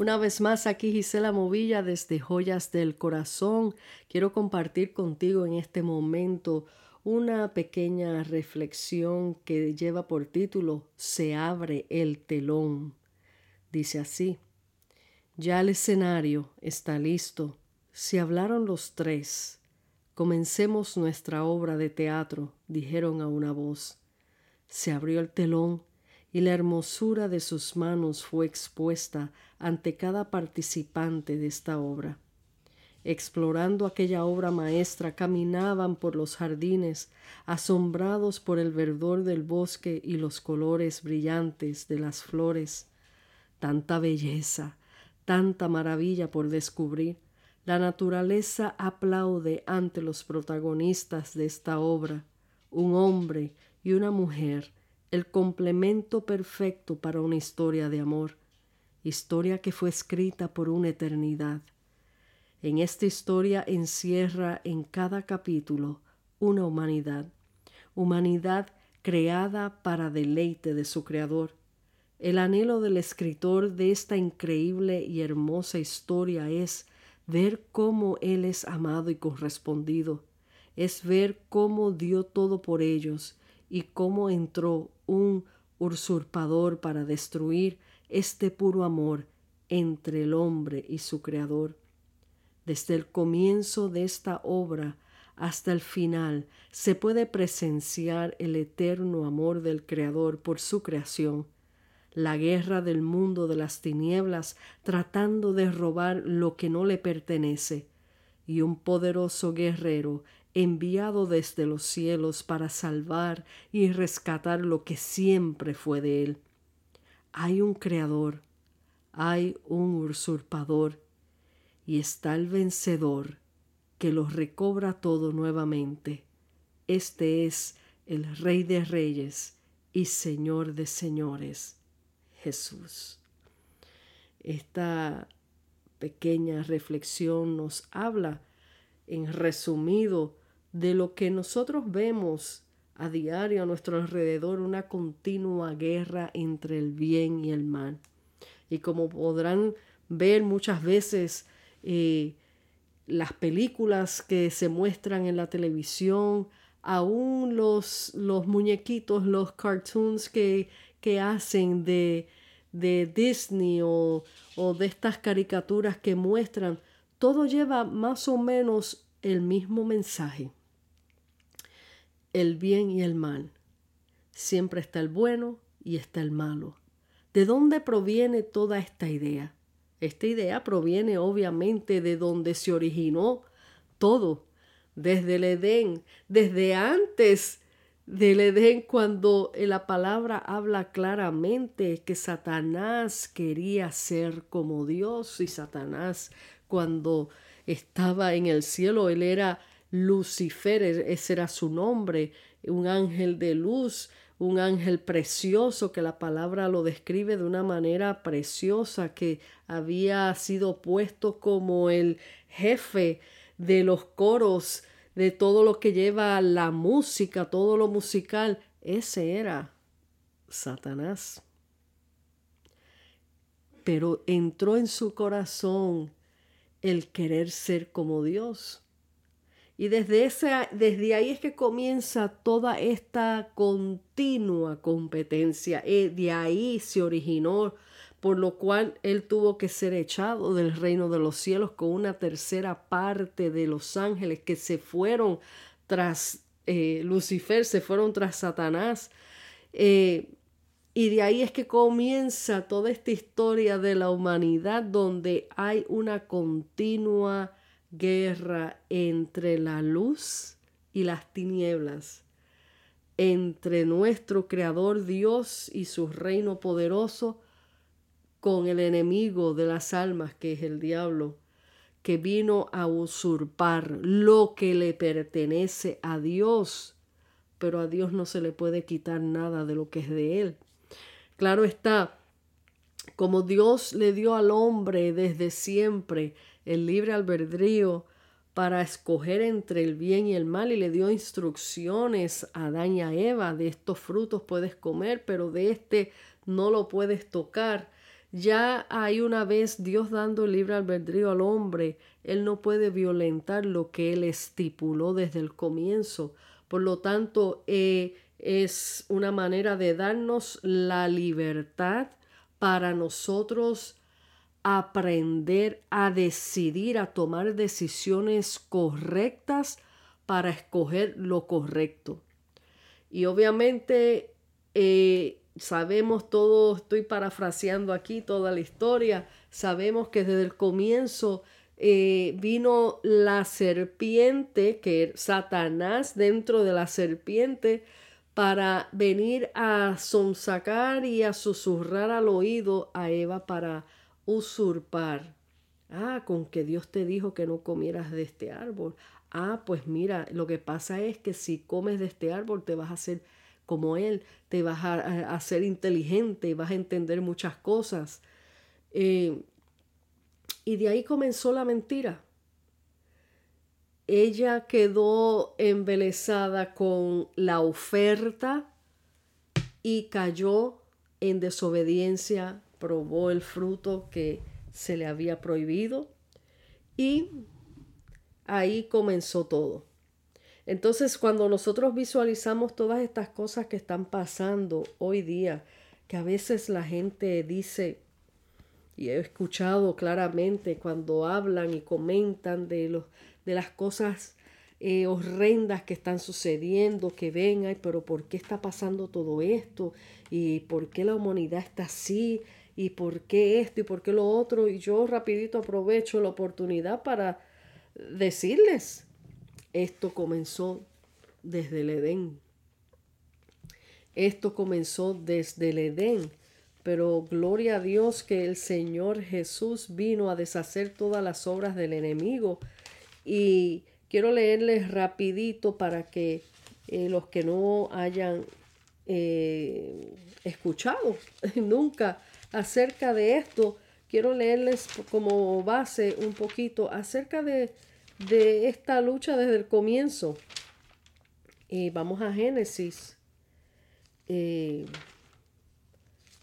Una vez más aquí Gisela Movilla desde Joyas del Corazón. Quiero compartir contigo en este momento una pequeña reflexión que lleva por título Se abre el telón. Dice así, ya el escenario está listo. Si hablaron los tres, comencemos nuestra obra de teatro, dijeron a una voz. Se abrió el telón y la hermosura de sus manos fue expuesta ante cada participante de esta obra. Explorando aquella obra maestra, caminaban por los jardines, asombrados por el verdor del bosque y los colores brillantes de las flores. Tanta belleza, tanta maravilla por descubrir. La naturaleza aplaude ante los protagonistas de esta obra, un hombre y una mujer, el complemento perfecto para una historia de amor, historia que fue escrita por una eternidad. En esta historia encierra en cada capítulo una humanidad, humanidad creada para deleite de su Creador. El anhelo del escritor de esta increíble y hermosa historia es ver cómo Él es amado y correspondido, es ver cómo dio todo por ellos y cómo entró un usurpador para destruir este puro amor entre el hombre y su Creador. Desde el comienzo de esta obra hasta el final se puede presenciar el eterno amor del Creador por su creación, la guerra del mundo de las tinieblas tratando de robar lo que no le pertenece, y un poderoso guerrero enviado desde los cielos para salvar y rescatar lo que siempre fue de él. Hay un creador, hay un usurpador, y está el vencedor que lo recobra todo nuevamente. Este es el Rey de Reyes y Señor de Señores, Jesús. Esta pequeña reflexión nos habla, en resumido, de lo que nosotros vemos a diario a nuestro alrededor, una continua guerra entre el bien y el mal. Y como podrán ver muchas veces eh, las películas que se muestran en la televisión, aún los, los muñequitos, los cartoons que, que hacen de, de Disney o, o de estas caricaturas que muestran, todo lleva más o menos el mismo mensaje el bien y el mal. Siempre está el bueno y está el malo. ¿De dónde proviene toda esta idea? Esta idea proviene obviamente de donde se originó todo, desde el Edén, desde antes del Edén, cuando la palabra habla claramente que Satanás quería ser como Dios y Satanás cuando estaba en el cielo, él era Lucifer, e-, ese era su nombre, un ángel de luz, un ángel precioso que la palabra lo describe de una manera preciosa, que había sido puesto como el jefe de los coros, de todo lo que lleva la música, todo lo musical. Ese era Satanás. Pero entró en su corazón el querer ser como Dios. Y desde, ese, desde ahí es que comienza toda esta continua competencia. Y eh, de ahí se originó, por lo cual él tuvo que ser echado del reino de los cielos con una tercera parte de los ángeles que se fueron tras eh, Lucifer, se fueron tras Satanás. Eh, y de ahí es que comienza toda esta historia de la humanidad donde hay una continua guerra entre la luz y las tinieblas, entre nuestro Creador Dios y su reino poderoso, con el enemigo de las almas, que es el diablo, que vino a usurpar lo que le pertenece a Dios, pero a Dios no se le puede quitar nada de lo que es de Él. Claro está, como Dios le dio al hombre desde siempre el libre albedrío para escoger entre el bien y el mal y le dio instrucciones a Adán y a Eva, de estos frutos puedes comer, pero de este no lo puedes tocar. ya hay una vez Dios dando libre albedrío al hombre, Él no puede violentar lo que Él estipuló desde el comienzo. Por lo tanto, eh, es una manera de darnos la libertad para nosotros aprender a decidir, a tomar decisiones correctas para escoger lo correcto. Y obviamente eh, sabemos todo, estoy parafraseando aquí toda la historia, sabemos que desde el comienzo eh, vino la serpiente, que Satanás dentro de la serpiente, para venir a sonsacar y a susurrar al oído a Eva para usurpar. Ah, con que Dios te dijo que no comieras de este árbol. Ah, pues mira, lo que pasa es que si comes de este árbol te vas a hacer como Él, te vas a, ser inteligente, vas a entender muchas cosas. Eh, y de ahí comenzó la mentira. Ella quedó embelesada con la oferta y cayó en desobediencia, probó el fruto que se le había prohibido y ahí comenzó todo. Entonces, cuando nosotros visualizamos todas estas cosas que están pasando hoy día, que a veces la gente dice, y he escuchado claramente cuando hablan y comentan de, los, de las cosas eh, horrendas que están sucediendo, que ven, pero ¿por qué está pasando todo esto? ¿Y por qué la humanidad está así? ¿Y por qué esto? ¿Y por qué lo otro? Y yo rapidito aprovecho la oportunidad para decirles esto comenzó desde el Edén. Esto comenzó desde el Edén. Pero gloria a Dios que el Señor Jesús vino a deshacer todas las obras del enemigo. Y quiero leerles rapidito para que eh, los que no hayan eh, escuchado nunca acerca de esto, quiero leerles como base un poquito acerca de de esta lucha desde el comienzo. y vamos a Génesis eh,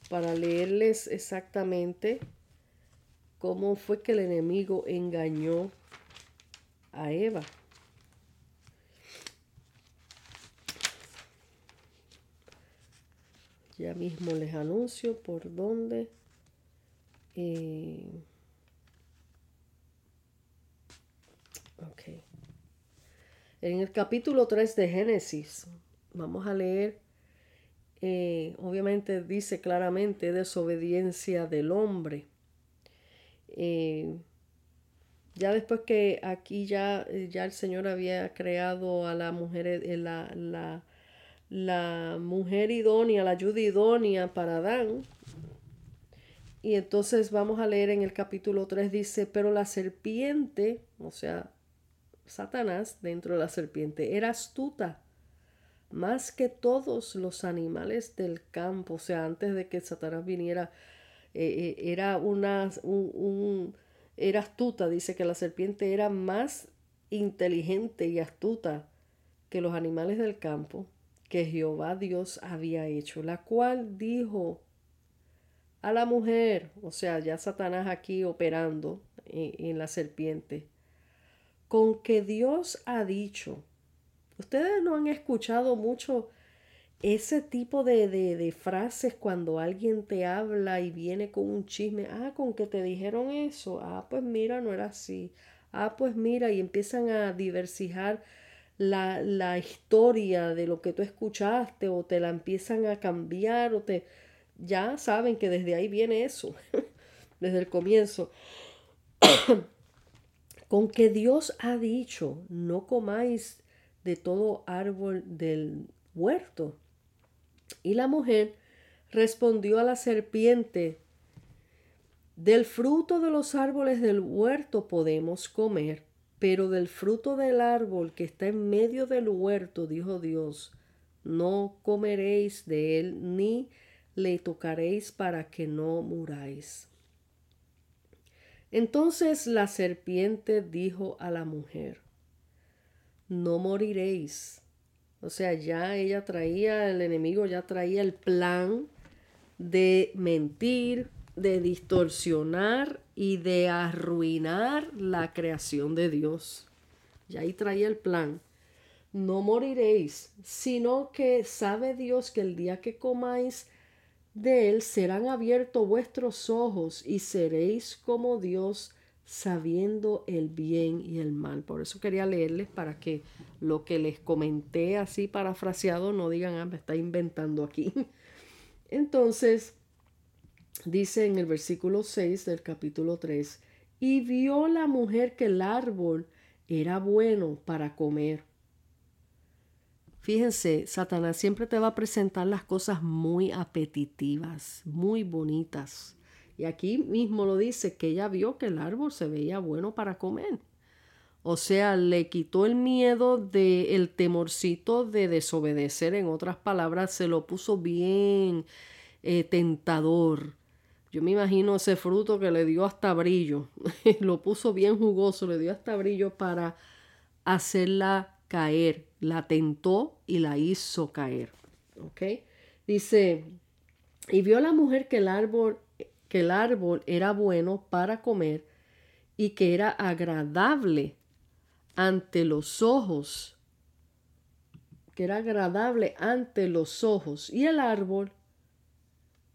para leerles exactamente cómo fue que el enemigo engañó a Eva. Ya mismo les anuncio por dónde. Eh, Ok. En el capítulo 3 de Génesis, vamos a leer, eh, obviamente dice claramente desobediencia del hombre. Eh, ya después que aquí ya, ya el Señor había creado a la mujer, la, la, la mujer idónea, la ayuda idónea para Adán, y entonces vamos a leer en el capítulo 3, dice, pero la serpiente, o sea, Satanás dentro de la serpiente era astuta más que todos los animales del campo. O sea, antes de que Satanás viniera, eh, eh, era una, un, era astuta. Dice que la serpiente era más inteligente y astuta que los animales del campo que Jehová Dios había hecho, la cual dijo a la mujer, o sea, ya Satanás aquí operando en la serpiente, con que Dios ha dicho. Ustedes no han escuchado mucho ese tipo de, de, frases cuando alguien te habla y viene con un chisme. Ah, con que te dijeron eso. Ah, pues mira, no era así. Ah, pues mira, y empiezan a diversificar la, la historia de lo que tú escuchaste o te la empiezan a cambiar o te... Ya saben que desde ahí viene eso, desde el comienzo con que Dios ha dicho, no comáis de todo árbol del huerto. Y la mujer respondió a la serpiente, del fruto de los árboles del huerto podemos comer, pero del fruto del árbol que está en medio del huerto, dijo Dios, no comeréis de él ni le tocaréis para que no muráis. Entonces la serpiente dijo a la mujer, no moriréis. O sea, ya ella traía, el enemigo ya traía el plan de mentir, de distorsionar y de arruinar la creación de Dios. Y ahí traía el plan. No moriréis, sino que sabe Dios que el día que comáis de él serán abiertos vuestros ojos y seréis como Dios sabiendo el bien y el mal. Por eso quería leerles para que lo que les comenté así parafraseado no digan, ah, me está inventando aquí. Entonces, dice en el versículo 6 del capítulo 3, y vio la mujer que el árbol era bueno para comer. Fíjense, Satanás siempre te va a presentar las cosas muy apetitivas, muy bonitas. Y aquí mismo lo dice que ella vio que el árbol se veía bueno para comer. O sea, le quitó el miedo del el temorcito de desobedecer. En otras palabras, se lo puso bien eh, tentador. Yo me imagino ese fruto que le dio hasta brillo. lo puso bien jugoso, le dio hasta brillo para hacerla caer. La tentó y la hizo caer. ¿Ok? Dice, y vio la mujer que el árbol que el árbol era bueno para comer y que era agradable ante los ojos, que era agradable ante los ojos, y el árbol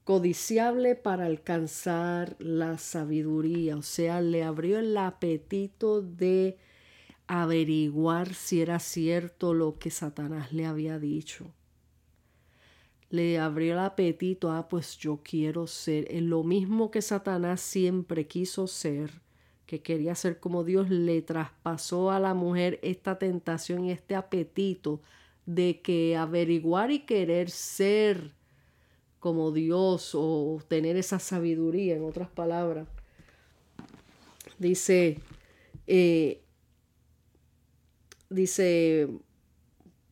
codiciable para alcanzar la sabiduría, o sea, le abrió el apetito de averiguar si era cierto lo que Satanás le había dicho. Le abrió el apetito, ah, pues yo quiero ser, en lo mismo que Satanás siempre quiso ser, que quería ser como Dios, le traspasó a la mujer esta tentación y este apetito de que averiguar y querer ser como Dios o tener esa sabiduría, en otras palabras. Dice, eh, dice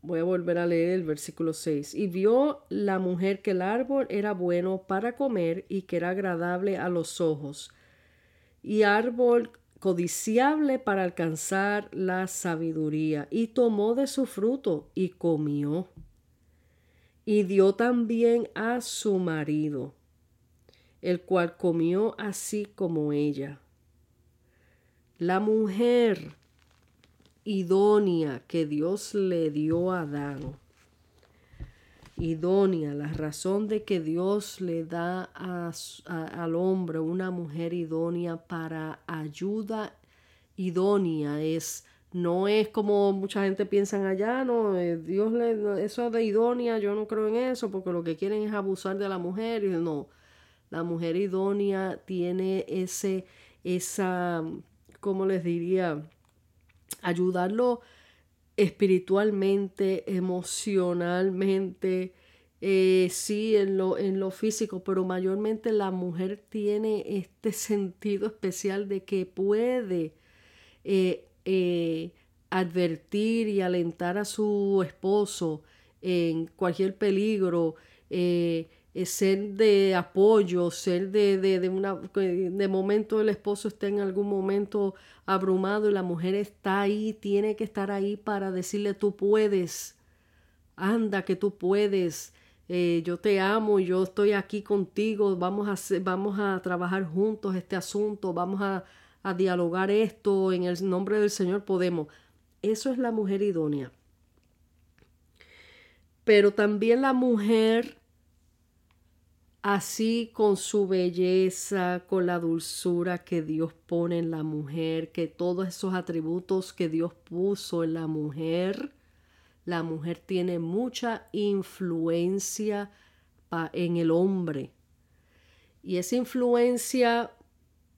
Voy a volver a leer el versículo 6. Y vio la mujer que el árbol era bueno para comer y que era agradable a los ojos, y árbol codiciable para alcanzar la sabiduría, y tomó de su fruto y comió. Y dio también a su marido, el cual comió así como ella. La mujer idónea que Dios le dio a Adán. Idónea, la razón de que Dios le da al hombre una mujer idónea para ayuda idónea es no es como mucha gente piensa allá, no, eh, Dios le, eso de idónea, yo no creo en eso, porque lo que quieren es abusar de la mujer, y no, la mujer idónea tiene ese, esa, ¿cómo les diría? ayudarlo espiritualmente, emocionalmente, eh, sí, en lo, en lo físico, pero mayormente la mujer tiene este sentido especial de que puede eh, eh, advertir y alentar a su esposo en cualquier peligro, eh, ser de apoyo, ser de, de, de, una, de momento el esposo está en algún momento abrumado y la mujer está ahí, tiene que estar ahí para decirle tú puedes, anda que tú puedes, eh, yo te amo, yo estoy aquí contigo, vamos a, vamos a trabajar juntos este asunto, vamos a, a dialogar esto, en el nombre del Señor podemos. Eso es la mujer idónea. Pero también la mujer así con su belleza, con la dulzura que Dios pone en la mujer, que todos esos atributos que Dios puso en la mujer, la mujer tiene mucha influencia en el hombre. Y esa influencia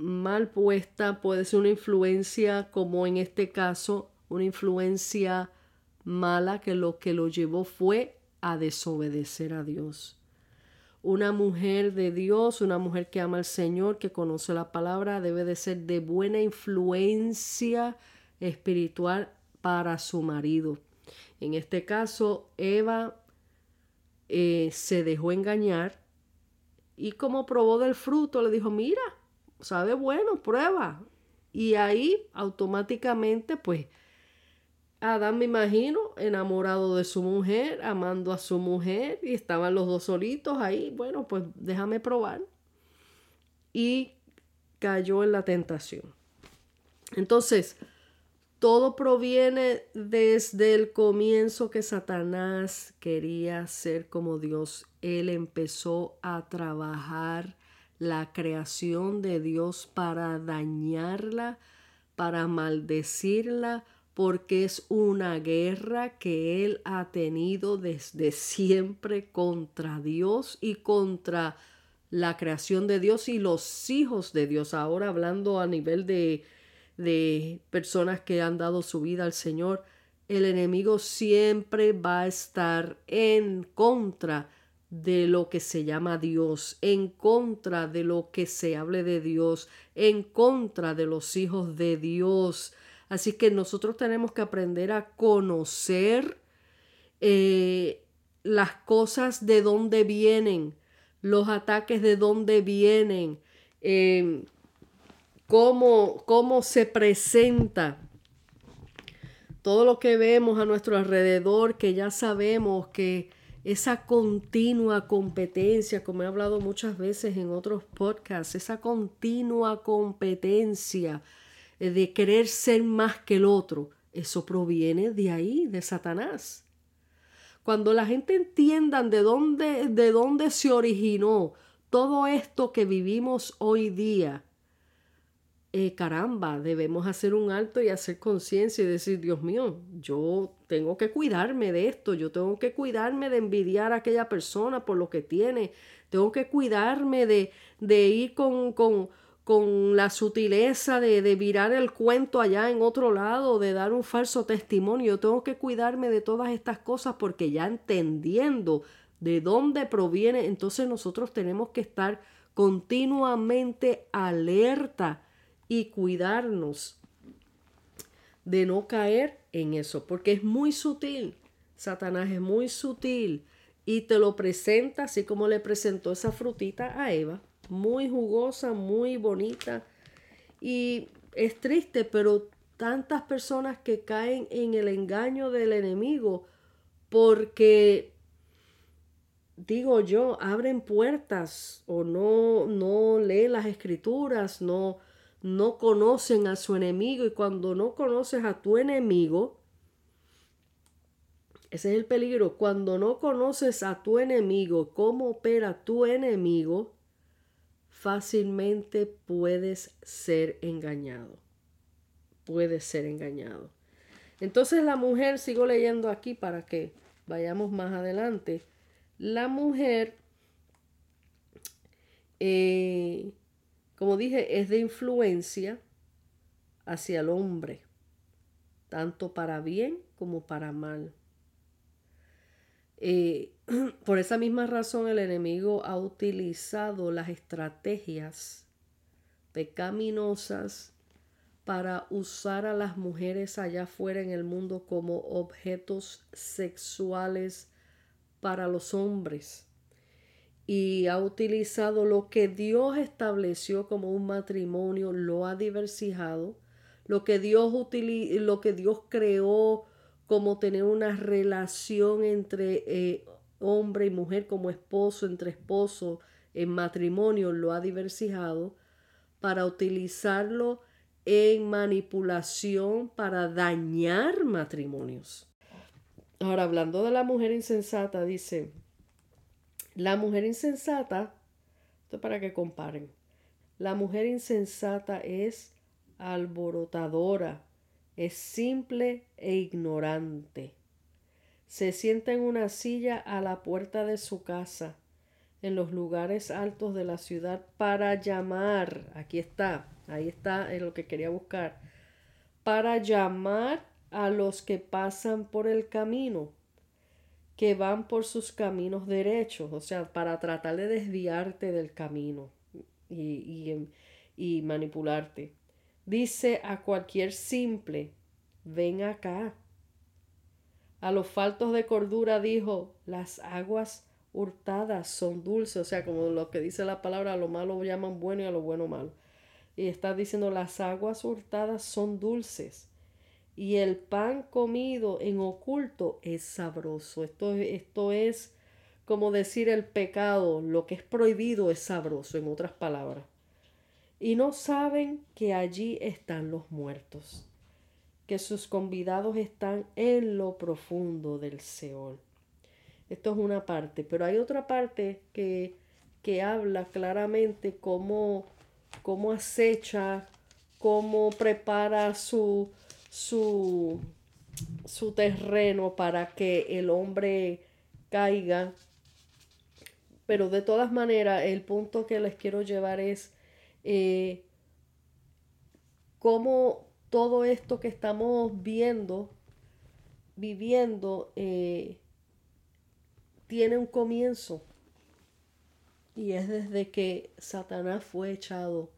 mal puesta puede ser una influencia, como en este caso, una influencia mala que lo que lo llevó fue a desobedecer a Dios una mujer de Dios, una mujer que ama al Señor, que conoce la palabra, debe de ser de buena influencia espiritual para su marido. En este caso, Eva eh, se dejó engañar y como probó del fruto, le dijo, mira, sabe bueno, prueba. Y ahí automáticamente, pues, Adán, me imagino, enamorado de su mujer, amando a su mujer, y estaban los dos solitos ahí. Bueno, pues déjame probar. y cayó en la tentación. Entonces, todo proviene desde el comienzo que Satanás quería ser como Dios. Él empezó a trabajar la creación de Dios para dañarla, para maldecirla, porque es una guerra que él ha tenido desde siempre contra Dios y contra la creación de Dios y los hijos de Dios. Ahora hablando a nivel de de personas que han dado su vida al Señor, el enemigo siempre va a estar en contra de lo que se llama Dios, en contra de lo que se hable de Dios, en contra de los hijos de Dios. Así que nosotros tenemos que aprender a conocer eh, las cosas de dónde vienen, los ataques de dónde vienen. Eh, cómo, se presenta todo lo que vemos a nuestro alrededor, que ya sabemos que esa continua competencia, como he hablado muchas veces en otros podcasts, esa continua competencia eh, de querer ser más que el otro, eso proviene de ahí, de Satanás. Cuando la gente entienda de dónde, de dónde se originó todo esto que vivimos hoy día, eh, caramba, debemos hacer un alto y hacer conciencia y decir, Dios mío, yo tengo que cuidarme de esto, yo tengo que cuidarme de envidiar a aquella persona por lo que tiene, tengo que cuidarme de, de ir con, con, con la sutileza de, de virar el cuento allá en otro lado, de dar un falso testimonio, yo tengo que cuidarme de todas estas cosas porque ya entendiendo de dónde proviene, entonces nosotros tenemos que estar continuamente alerta y cuidarnos de no caer en eso, porque es muy sutil. Satanás es muy sutil y te lo presenta así como le presentó esa frutita a Eva, muy jugosa, muy bonita. Y es triste, pero tantas personas que caen en el engaño del enemigo porque digo yo, abren puertas o no no leen las escrituras, no no conocen a su enemigo y cuando no conoces a tu enemigo, ese es el peligro, cuando no conoces a tu enemigo, cómo opera tu enemigo, fácilmente puedes ser engañado. Puedes ser engañado. Entonces la mujer, sigo leyendo aquí para que vayamos más adelante, la mujer eh, como dije, es de influencia hacia el hombre, tanto para bien como para mal. Eh, por esa misma razón el enemigo ha utilizado las estrategias pecaminosas para usar a las mujeres allá afuera en el mundo como objetos sexuales para los hombres y ha utilizado lo que Dios estableció como un matrimonio, lo ha diversificado, lo que Dios, lo que Dios creó como tener una relación entre eh, hombre y mujer, como esposo, entre esposo, en matrimonio, lo ha diversificado para utilizarlo en manipulación para dañar matrimonios. Ahora, hablando de la mujer insensata, dice, la mujer insensata, esto para que comparen, la mujer insensata es alborotadora, es simple e ignorante. Se sienta en una silla a la puerta de su casa, en los lugares altos de la ciudad, para llamar, aquí está, ahí está en lo que quería buscar, para llamar a los que pasan por el camino que van por sus caminos derechos, o sea, para tratar de desviarte del camino y, y, manipularte. Dice a cualquier simple, ven acá. A los faltos de cordura dijo, las aguas hurtadas son dulces, o sea, como lo que dice la palabra, a lo malo llaman bueno y a lo bueno malo. Y está diciendo, las aguas hurtadas son dulces y el pan comido en oculto es sabroso. Esto, esto es como decir el pecado, lo que es prohibido es sabroso, en otras palabras. y no saben que allí están los muertos, que sus convidados están en lo profundo del Seol. Esto es una parte, pero hay otra parte que, que habla claramente cómo, cómo acecha, cómo prepara su, su, su terreno para que el hombre caiga. Pero de todas maneras, el punto que les quiero llevar es eh, cómo todo esto que estamos viendo, viviendo, eh, tiene un comienzo. Y es desde que Satanás fue echado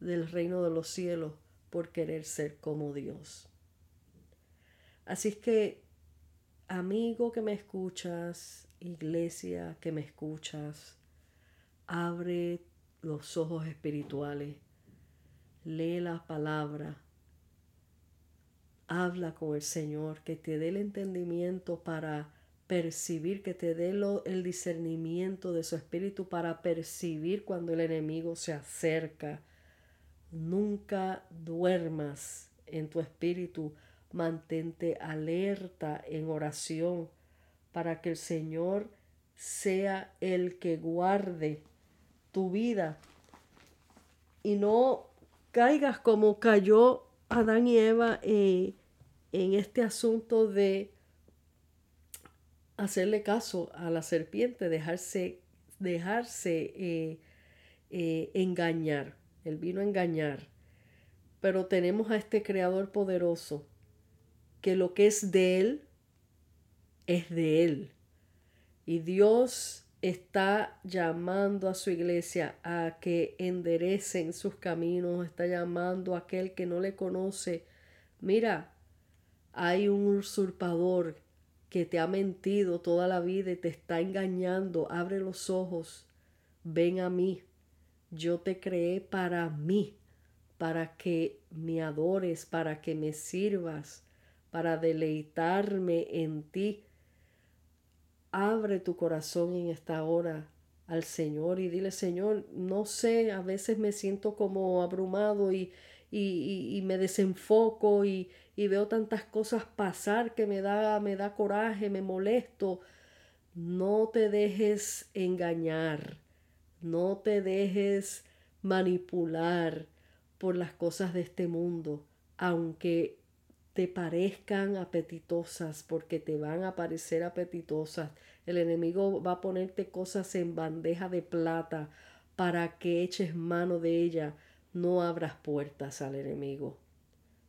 del reino de los cielos por querer ser como Dios. Así es que, amigo que me escuchas, iglesia que me escuchas, abre los ojos espirituales, lee la palabra, habla con el Señor, que te dé el entendimiento para percibir, que te dé el discernimiento de su espíritu para percibir cuando el enemigo se acerca. Nunca duermas en tu espíritu, mantente alerta en oración para que el Señor sea el que guarde tu vida y no caigas como cayó Adán y Eva eh, en este asunto de hacerle caso a la serpiente, dejarse, dejarse eh, eh, engañar. Él vino a engañar. Pero tenemos a este Creador poderoso que lo que es de Él es de Él. Y Dios está llamando a su iglesia a que enderecen sus caminos, está llamando a aquel que no le conoce. Mira, hay un usurpador que te ha mentido toda la vida y te está engañando, abre los ojos, ven a mí. Yo te creé para mí, para que me adores, para que me sirvas, para deleitarme en ti. Abre tu corazón en esta hora al Señor y dile, Señor, no sé, a veces me siento como abrumado y, y, y me desenfoco y, y veo tantas cosas pasar que me da, me da coraje, me molesto. No te dejes engañar, no te dejes manipular por las cosas de este mundo, aunque te parezcan apetitosas, porque te van a parecer apetitosas. El enemigo va a ponerte cosas en bandeja de plata para que eches mano de ella. No abras puertas al enemigo.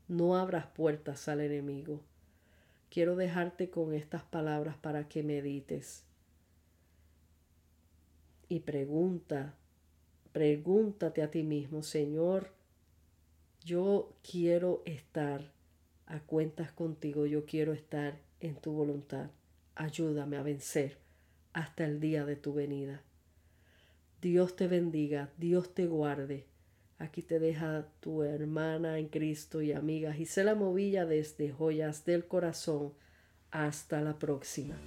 No abras puertas al enemigo. Quiero dejarte con estas palabras para que medites. Y pregunta, pregúntate a ti mismo, Señor, yo quiero estar a cuentas contigo, yo quiero estar en tu voluntad. Ayúdame a vencer hasta el día de tu venida. Dios te bendiga, Dios te guarde Aquí te deja tu hermana en Cristo y amiga Gisela Movilla desde Joyas del Corazón. Hasta la próxima.